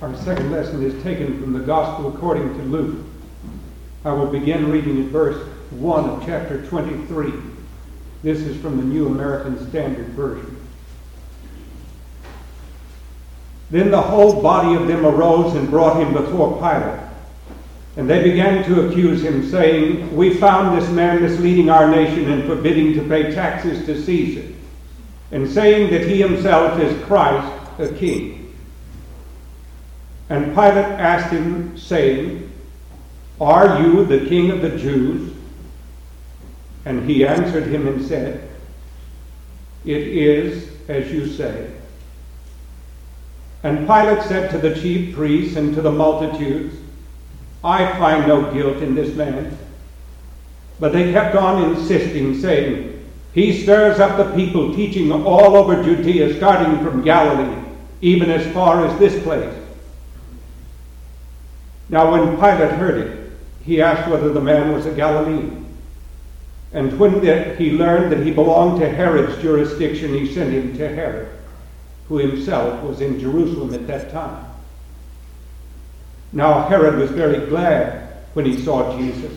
Our second lesson is taken from the Gospel according to Luke. I will begin reading at verse 1 of chapter 23. This is from the New American Standard Version. Then the whole body of them arose and brought him before Pilate. And they began to accuse him, saying, We found this man misleading our nation and forbidding to pay taxes to Caesar, and saying that he himself is Christ, the king. And Pilate asked him, saying, Are you the king of the Jews? And he answered him and said, It is as you say. And Pilate said to the chief priests and to the multitudes, I find no guilt in this man. But they kept on insisting, saying, He stirs up the people, teaching all over Judea, starting from Galilee, even as far as this place. Now, when Pilate heard it, he asked whether the man was a Galilean. And when he learned that he belonged to Herod's jurisdiction, he sent him to Herod, who himself was in Jerusalem at that time. Now Herod was very glad when he saw Jesus,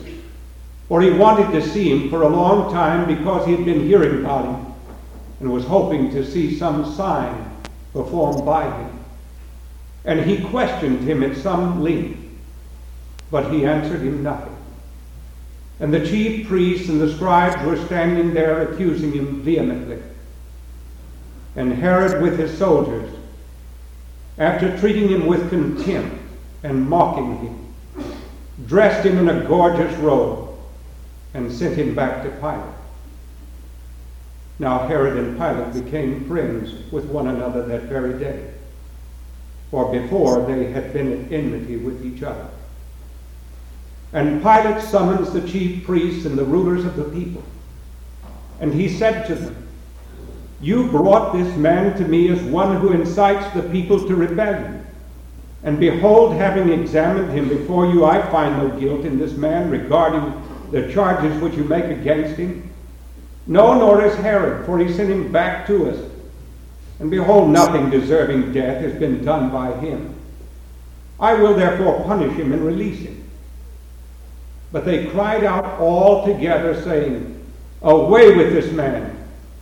for he wanted to see him for a long time because he had been hearing about him and was hoping to see some sign performed by him. And he questioned him at some length, but he answered him nothing. And the chief priests and the scribes were standing there accusing him vehemently. And Herod, with his soldiers, after treating him with contempt, and mocking him, dressed him in a gorgeous robe, and sent him back to Pilate. Now Herod and Pilate became friends with one another that very day, for before they had been at enmity with each other. And Pilate summons the chief priests and the rulers of the people, and he said to them, You brought this man to me as one who incites the people to rebellion. And behold, having examined him before you, I find no guilt in this man regarding the charges which you make against him. No, nor is Herod, for he sent him back to us. And behold, nothing deserving death has been done by him. I will therefore punish him and release him. But they cried out all together, saying, Away with this man,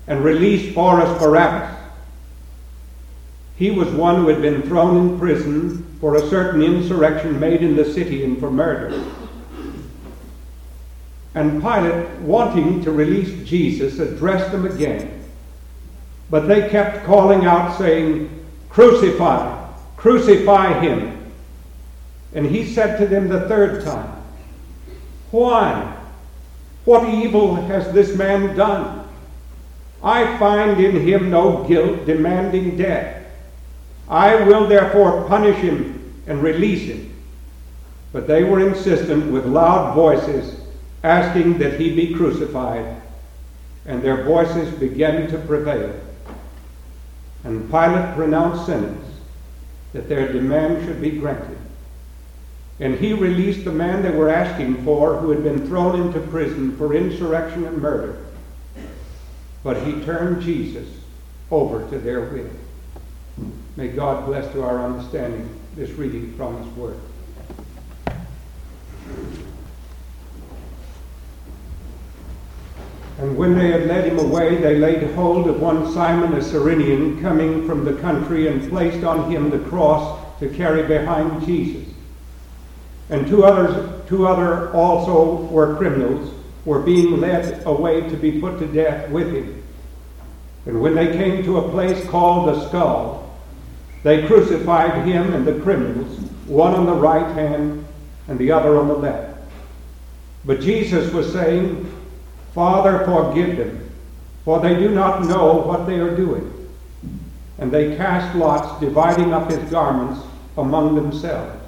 and release for us Barabbas. He was one who had been thrown in prison for a certain insurrection made in the city and for murder. And Pilate, wanting to release Jesus, addressed them again. But they kept calling out, saying, Crucify, crucify him. And he said to them the third time, Why? What evil has this man done? I find in him no guilt demanding death. I will therefore punish him and release him. But they were insistent with loud voices, asking that he be crucified, and their voices began to prevail. And Pilate pronounced sentence that their demand should be granted. And he released the man they were asking for, who had been thrown into prison for insurrection and murder. But he turned Jesus over to their will. May God bless to our understanding this reading from His Word. And when they had led him away, they laid hold of one Simon a Cyrenian coming from the country and placed on him the cross to carry behind Jesus. And two others, two other also were criminals, were being led away to be put to death with him. And when they came to a place called the skull, they crucified him and the criminals, one on the right hand and the other on the left. But Jesus was saying, Father, forgive them, for they do not know what they are doing. And they cast lots, dividing up his garments among themselves.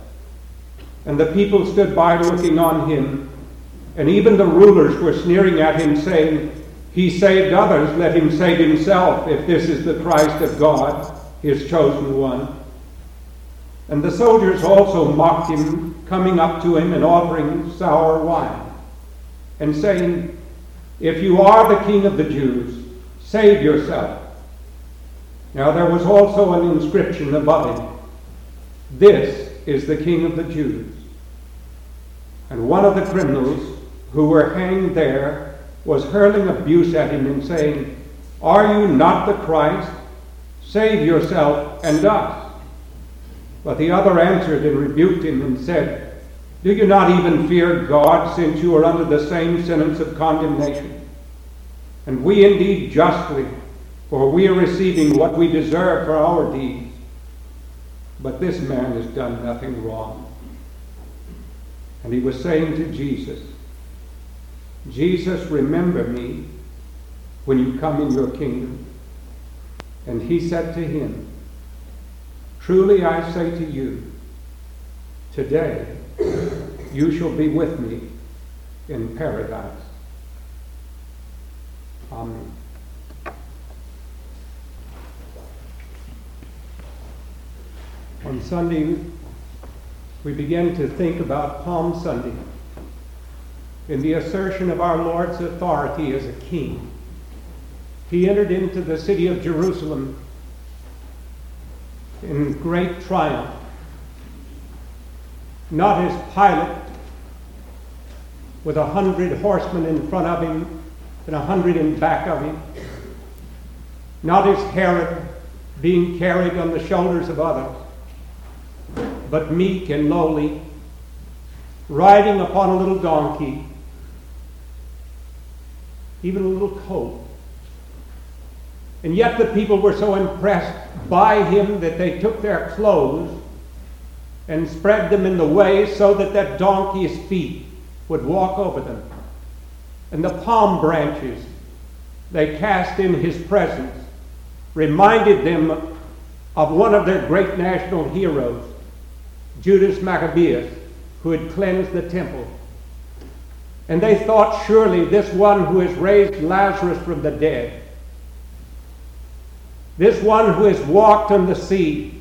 And the people stood by looking on him, and even the rulers were sneering at him, saying, He saved others, let him save himself, if this is the Christ of God his chosen one. And the soldiers also mocked him, coming up to him and offering sour wine, and saying, If you are the king of the Jews, save yourself. Now there was also an inscription above him This is the King of the Jews. And one of the criminals who were hanged there was hurling abuse at him and saying, Are you not the Christ? Save yourself and us. But the other answered and rebuked him and said, Do you not even fear God, since you are under the same sentence of condemnation? And we indeed justly, for we are receiving what we deserve for our deeds. But this man has done nothing wrong. And he was saying to Jesus, Jesus, remember me when you come in your kingdom. And he said to him, Truly I say to you, today you shall be with me in paradise. Amen. On Sunday, we begin to think about Palm Sunday in the assertion of our Lord's authority as a king. He entered into the city of Jerusalem in great triumph, not as Pilate with a hundred horsemen in front of him and a hundred in back of him, not as Herod being carried on the shoulders of others, but meek and lowly, riding upon a little donkey, even a little colt. And yet the people were so impressed by him that they took their clothes and spread them in the way so that that donkey's feet would walk over them. And the palm branches they cast in his presence reminded them of one of their great national heroes, Judas Maccabeus, who had cleansed the temple. And they thought, surely this one who has raised Lazarus from the dead, this one who has walked on the sea,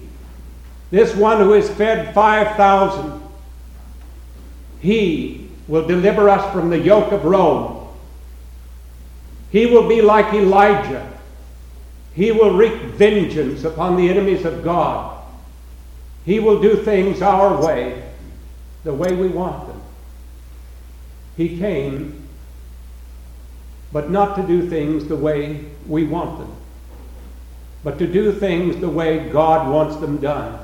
this one who has fed 5,000, he will deliver us from the yoke of Rome. He will be like Elijah. He will wreak vengeance upon the enemies of God. He will do things our way, the way we want them. He came, but not to do things the way we want them, but to do things the way God wants them done.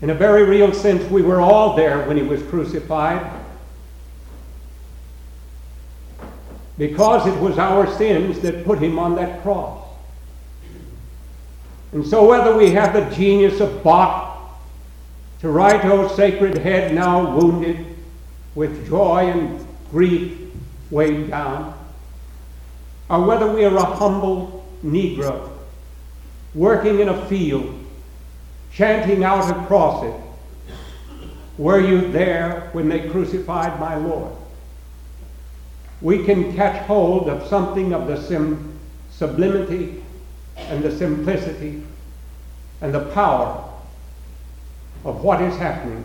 In a very real sense, we were all there when he was crucified. Because it was our sins that put him on that cross. And so, whether we have the genius of Bach to write, O sacred head now wounded, with joy and grief weighed down, or whether we are a humble Negro working in a field, chanting out across it, Were you there when they crucified my Lord? We can catch hold of something of the sim- sublimity and the simplicity and the power of what is happening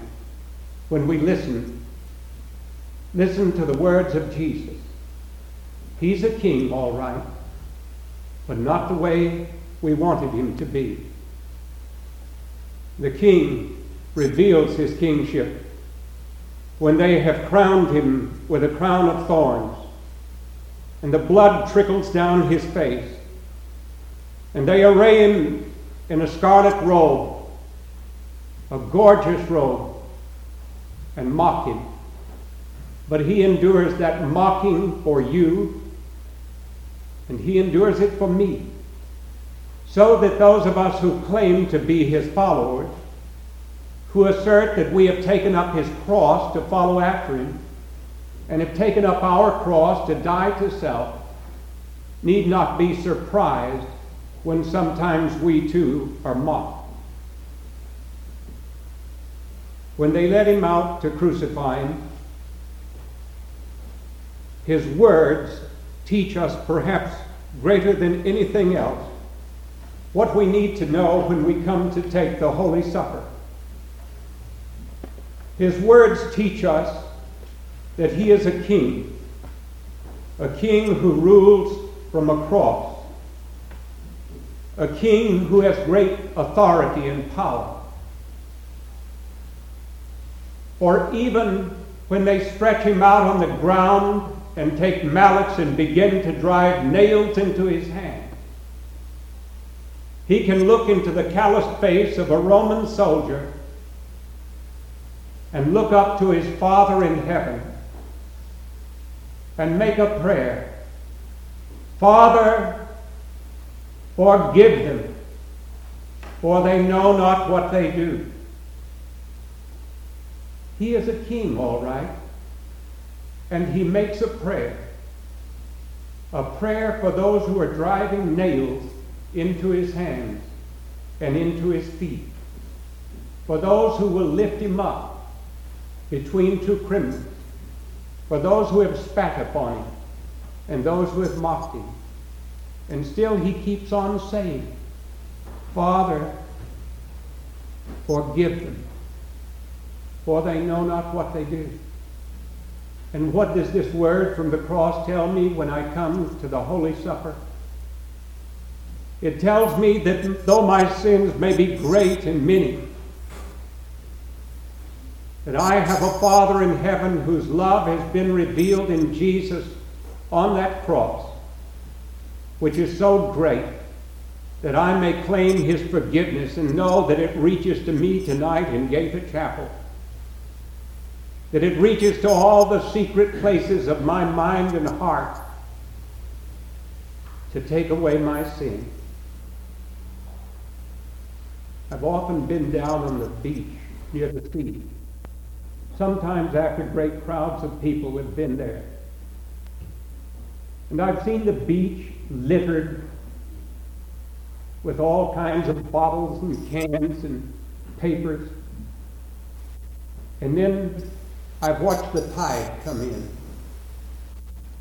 when we listen. Listen to the words of Jesus. He's a king, all right, but not the way we wanted him to be. The king reveals his kingship when they have crowned him with a crown of thorns, and the blood trickles down his face, and they array him in a scarlet robe, a gorgeous robe, and mock him. But he endures that mocking for you, and he endures it for me, so that those of us who claim to be his followers, who assert that we have taken up his cross to follow after him, and have taken up our cross to die to self, need not be surprised when sometimes we too are mocked. When they led him out to crucify him, his words teach us perhaps greater than anything else what we need to know when we come to take the Holy Supper. His words teach us that he is a king, a king who rules from a cross a king who has great authority and power. Or even when they stretch him out on the ground and take mallets and begin to drive nails into his hands. He can look into the calloused face of a Roman soldier and look up to his Father in heaven and make a prayer Father, forgive them, for they know not what they do. He is a king, all right, and he makes a prayer. A prayer for those who are driving nails into his hands and into his feet. For those who will lift him up between two criminals. For those who have spat upon him and those who have mocked him. And still he keeps on saying, Father, forgive them, for they know not what they do. And what does this word from the cross tell me when I come to the Holy Supper? It tells me that though my sins may be great and many, that I have a Father in heaven whose love has been revealed in Jesus on that cross, which is so great that I may claim his forgiveness and know that it reaches to me tonight in Gaither Chapel. That it reaches to all the secret places of my mind and heart to take away my sin. I've often been down on the beach near the sea, sometimes after great crowds of people have been there. And I've seen the beach littered with all kinds of bottles and cans and papers. And then I've watched the tide come in.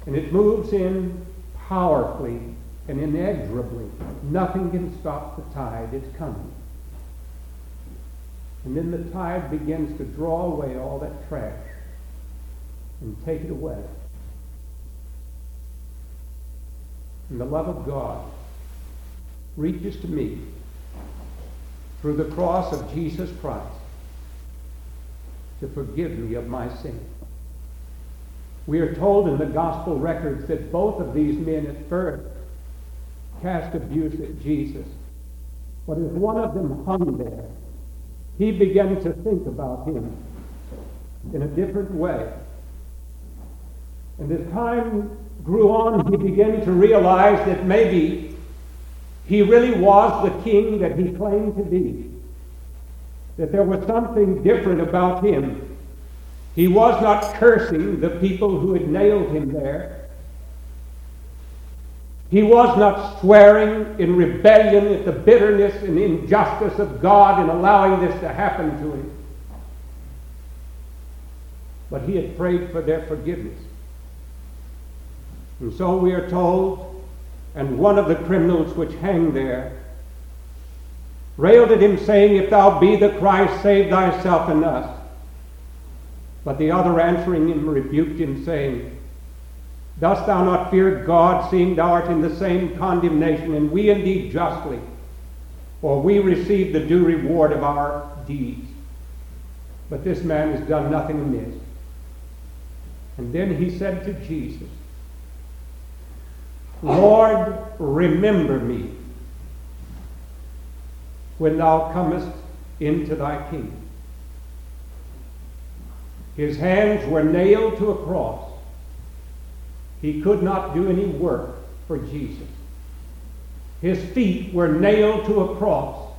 And it moves in powerfully and inexorably. Nothing can stop the tide. It's coming. And then the tide begins to draw away all that trash and take it away. And the love of God reaches to me through the cross of Jesus Christ to forgive me of my sin. We are told in the gospel records that both of these men at first cast abuse at Jesus. But as one of them hung there, he began to think about him in a different way. And as time grew on, he began to realize that maybe he really was the king that he claimed to be. That there was something different about him. He was not cursing the people who had nailed him there. He was not swearing in rebellion at the bitterness and injustice of God in allowing this to happen to him. But he had prayed for their forgiveness. And so we are told, and one of the criminals which hang there railed at him, saying, If thou be the Christ, save thyself and us. But the other answering him rebuked him, saying, Dost thou not fear God, seeing thou art in the same condemnation, and we indeed justly? For we receive the due reward of our deeds. But this man has done nothing amiss. And then he said to Jesus, Lord, remember me when thou comest into thy kingdom. His hands were nailed to a cross. He could not do any work for Jesus. His feet were nailed to a cross.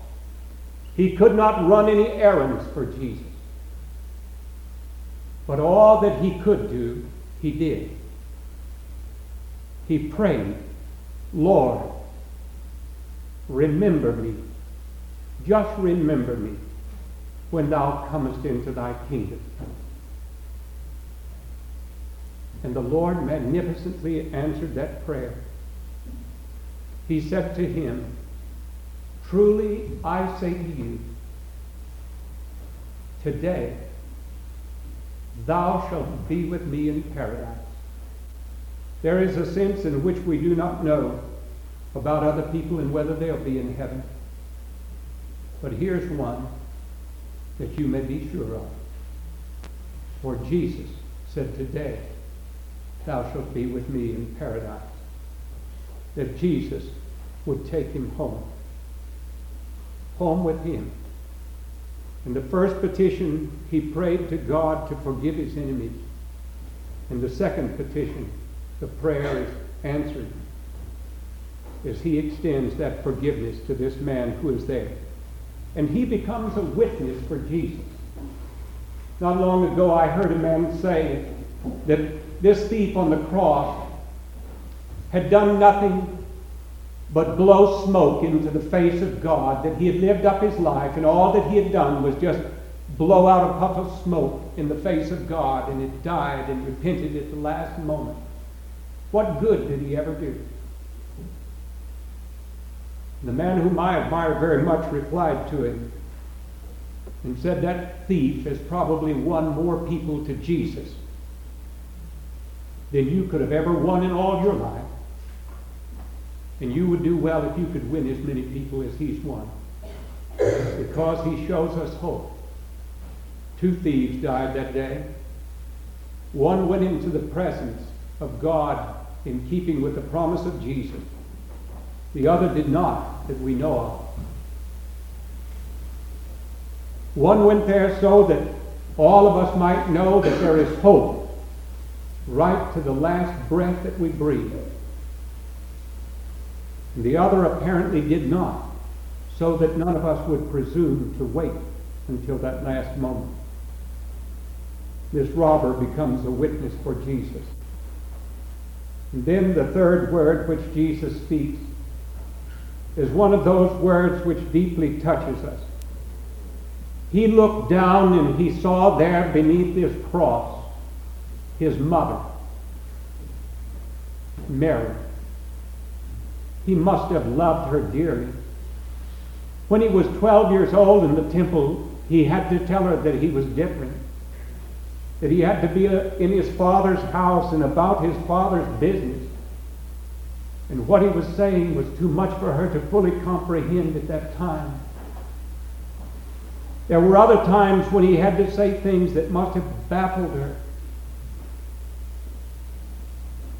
He could not run any errands for Jesus. But all that he could do, he did. He prayed, Lord, remember me. Just remember me when thou comest into thy kingdom. And the Lord magnificently answered that prayer. He said to him, Truly I say to you, today thou shalt be with me in paradise. There is a sense in which we do not know about other people and whether they'll be in heaven. But here's one that you may be sure of. For Jesus said, Today thou shalt be with me in paradise. That Jesus would take him home. Home with him. In the first petition, he prayed to God to forgive his enemies. In the second petition, the prayer is answered as he extends that forgiveness to this man who is there. And he becomes a witness for Jesus. Not long ago, I heard a man say that this thief on the cross had done nothing but blow smoke into the face of God, that he had lived up his life, and all that he had done was just blow out a puff of smoke in the face of God, and it died and repented at the last moment. What good did he ever do? The man whom I admire very much replied to him and said, That thief has probably won more people to Jesus than you could have ever won in all your life. And you would do well if you could win as many people as he's won. Because he shows us hope. Two thieves died that day. One went into the presence of God in keeping with the promise of Jesus. The other did not, that we know of. One went there so that all of us might know that there is hope right to the last breath that we breathe. And the other apparently did not, so that none of us would presume to wait until that last moment. This robber becomes a witness for Jesus. Then the third word which Jesus speaks is one of those words which deeply touches us. He looked down and he saw there beneath his cross his mother, Mary. He must have loved her dearly. When he was 12 years old in the temple, he had to tell her that he was different, that he had to be uh, in his father's house and about his father's business. And what he was saying was too much for her to fully comprehend at that time. There were other times when he had to say things that must have baffled her.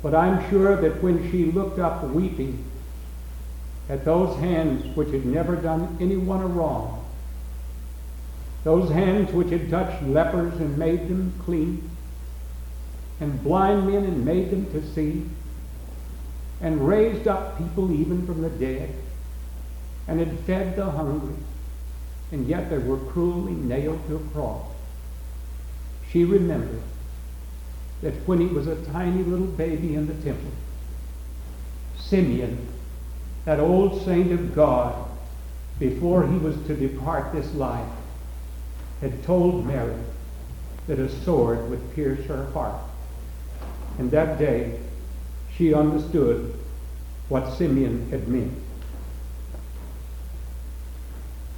But I'm sure that when she looked up weeping at those hands which had never done anyone a wrong, those hands which had touched lepers and made them clean, and blind men and made them to see, and raised up people even from the dead, and had fed the hungry, and yet they were cruelly nailed to a cross. She remembered that when he was a tiny little baby in the temple, Simeon, that old saint of God, before he was to depart this life, had told Mary that a sword would pierce her heart. And that day, she understood what Simeon had meant.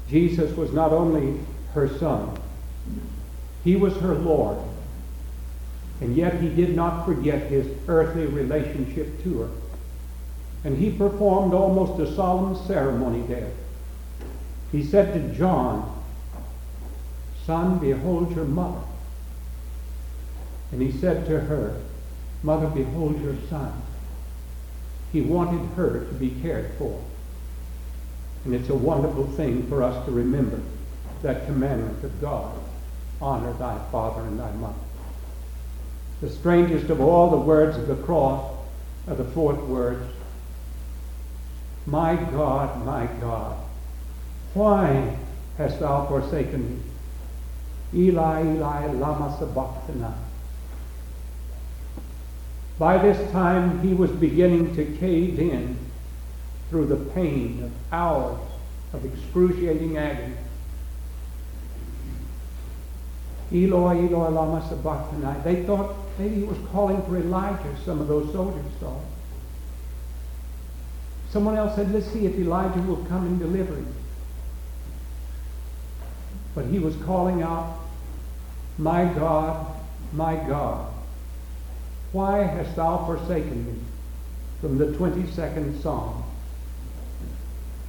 Jesus was not only her son, he was her Lord. And yet he did not forget his earthly relationship to her. And he performed almost a solemn ceremony there. He said to John, Son, behold your mother. And he said to her, Mother, behold your son. He wanted her to be cared for. And it's a wonderful thing for us to remember that commandment of God honor thy father and thy mother. The strangest of all the words of the cross are the fourth words My God, my God, why hast thou forsaken me? Eli, Eli, lama sabachthani. By this time, he was beginning to cave in through the pain of hours of excruciating agony. Eloi, Eloi, lama sabachthani. They thought maybe he was calling for Elijah, some of those soldiers thought. Someone else said, let's see if Elijah will come and deliver him. But he was calling out, My God, my God, why hast thou forsaken me? From the 22nd Psalm.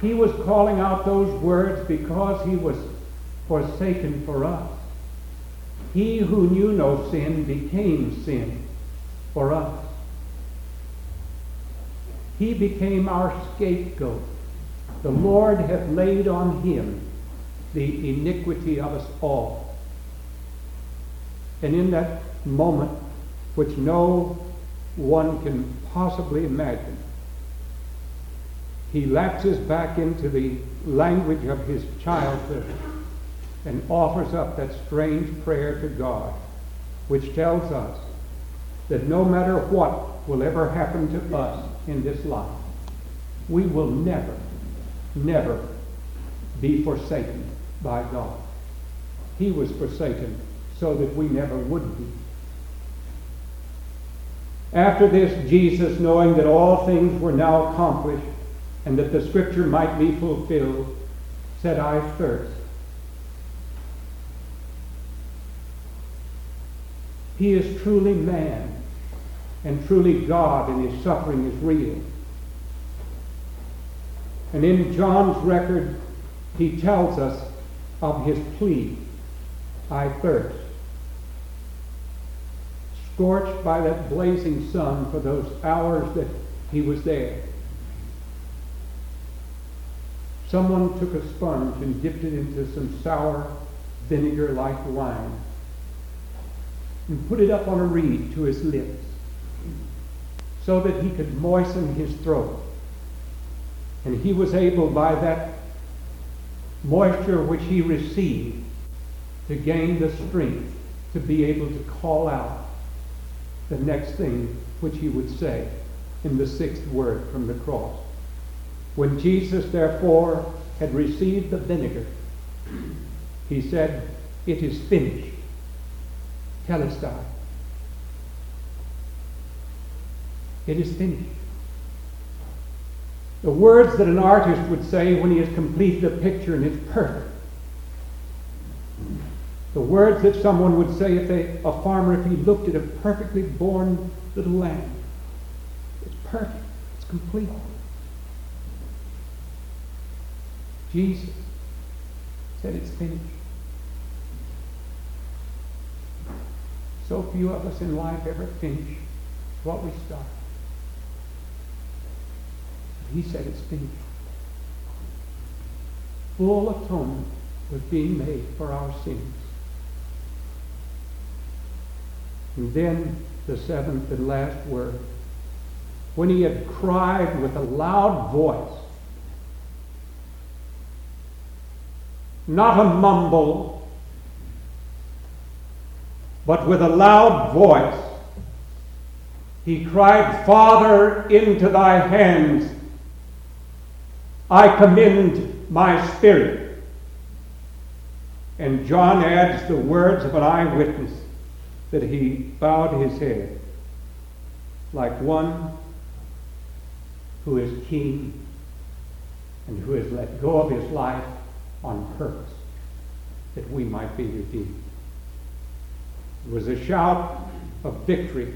He was calling out those words because he was forsaken for us. He who knew no sin became sin for us. He became our scapegoat. The Lord hath laid on him the iniquity of us all. And in that moment, which no one can possibly imagine, he lapses back into the language of his childhood and offers up that strange prayer to God, which tells us that no matter what will ever happen to us in this life, we will never, never be forsaken by God. He was forsaken so that we never would be. After this, Jesus, knowing that all things were now accomplished and that the scripture might be fulfilled, said, I thirst. He is truly man and truly God, and his suffering is real. And in John's record, he tells us of his plea I thirst. Scorched by that blazing sun for those hours that he was there. Someone took a sponge and dipped it into some sour vinegar like wine and put it up on a reed to his lips so that he could moisten his throat. And he was able, by that moisture which he received, to gain the strength to be able to call out the next thing which he would say in the sixth word from the cross. When Jesus, therefore, had received the vinegar, he said, It is finished. Telestai. It is finished. The words that an artist would say when he has completed a picture and it's perfect. The words that someone would say if they, a farmer, if he looked at a perfectly born little lamb. It's perfect. It's complete. Jesus said it's finished. So few of us in life ever finish what we start. He said it's finished. Full atonement was being made for our sins. And then the seventh and last word. When he had cried with a loud voice, not a mumble, but with a loud voice, he cried, Father, into thy hands I commend my spirit. And John adds the words of an eyewitness that he bowed his head like one who is keen and who has let go of his life on purpose that we might be redeemed. It was a shout of victory.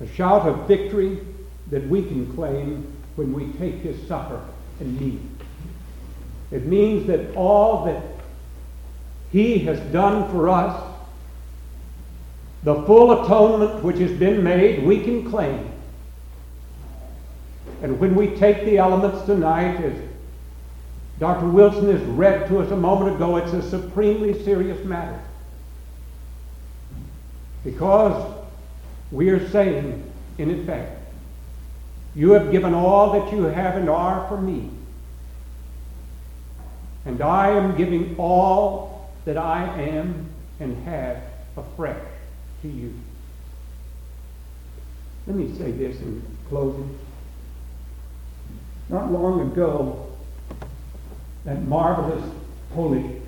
A shout of victory that we can claim when we take his supper and meat. It means that all that he has done for us, the full atonement which has been made, we can claim. And when we take the elements tonight, as Dr. Wilson has read to us a moment ago, it's a supremely serious matter. Because we are saying, in effect, you have given all that you have and are for me. And I am giving all that I am and have afresh to you. Let me say this in closing. Not long ago, that marvelous holy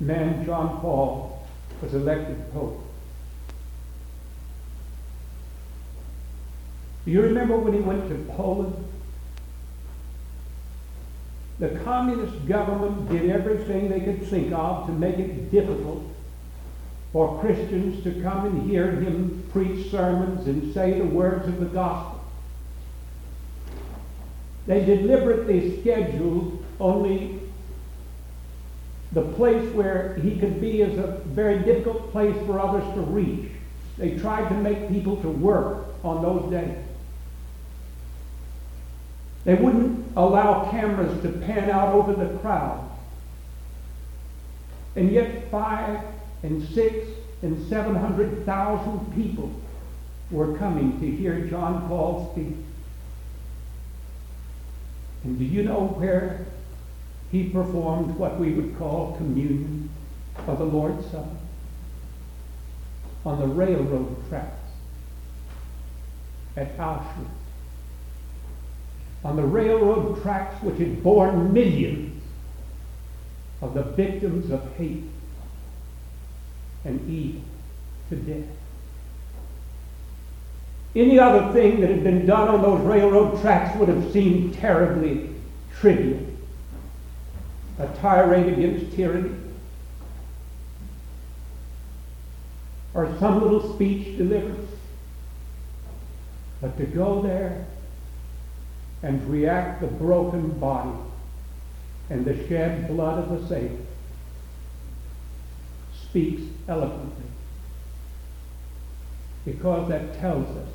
man, John Paul, was elected Pope. Do you remember when he went to Poland? The communist government did everything they could think of to make it difficult for Christians to come and hear him preach sermons and say the words of the gospel. They deliberately scheduled only the place where he could be as a very difficult place for others to reach. They tried to make people to work on those days. They wouldn't allow cameras to pan out over the crowd. And yet five and six and seven hundred thousand people were coming to hear John Paul speak. And do you know where he performed what we would call communion of the Lord's Supper? On the railroad tracks at Auschwitz. On the railroad tracks which had borne millions of the victims of hate and evil to death. Any other thing that had been done on those railroad tracks would have seemed terribly trivial. A tirade against tyranny, or some little speech delivered. But to go there and react the broken body and the shed blood of the Savior speaks eloquently. Because that tells us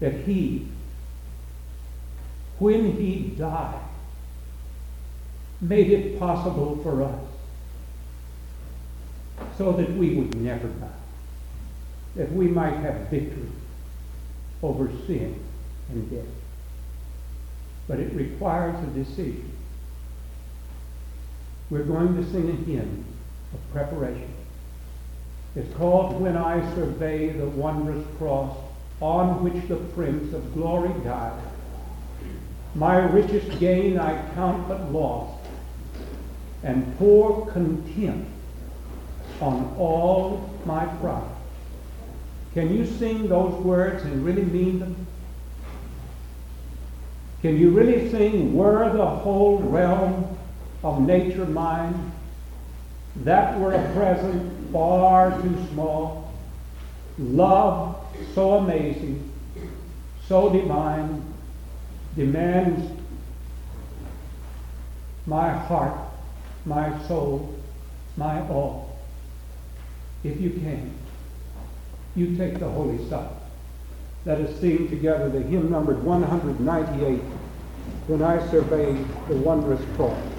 that he, when he died, made it possible for us so that we would never die, that we might have victory over sin and death. But it requires a decision. We're going to sing a hymn of preparation. It's called When I Survey the Wondrous Cross on which the Prince of Glory died. My richest gain I count but loss, and pour contempt on all my pride. Can you sing those words and really mean them? Can you really sing, Were the whole realm of nature mine? That were a present far too small. Love so amazing, so divine, demands my heart, my soul, my all. If you can, you take the Holy Supper. Let us sing together the hymn numbered 198, When I Survey the Wondrous Cross.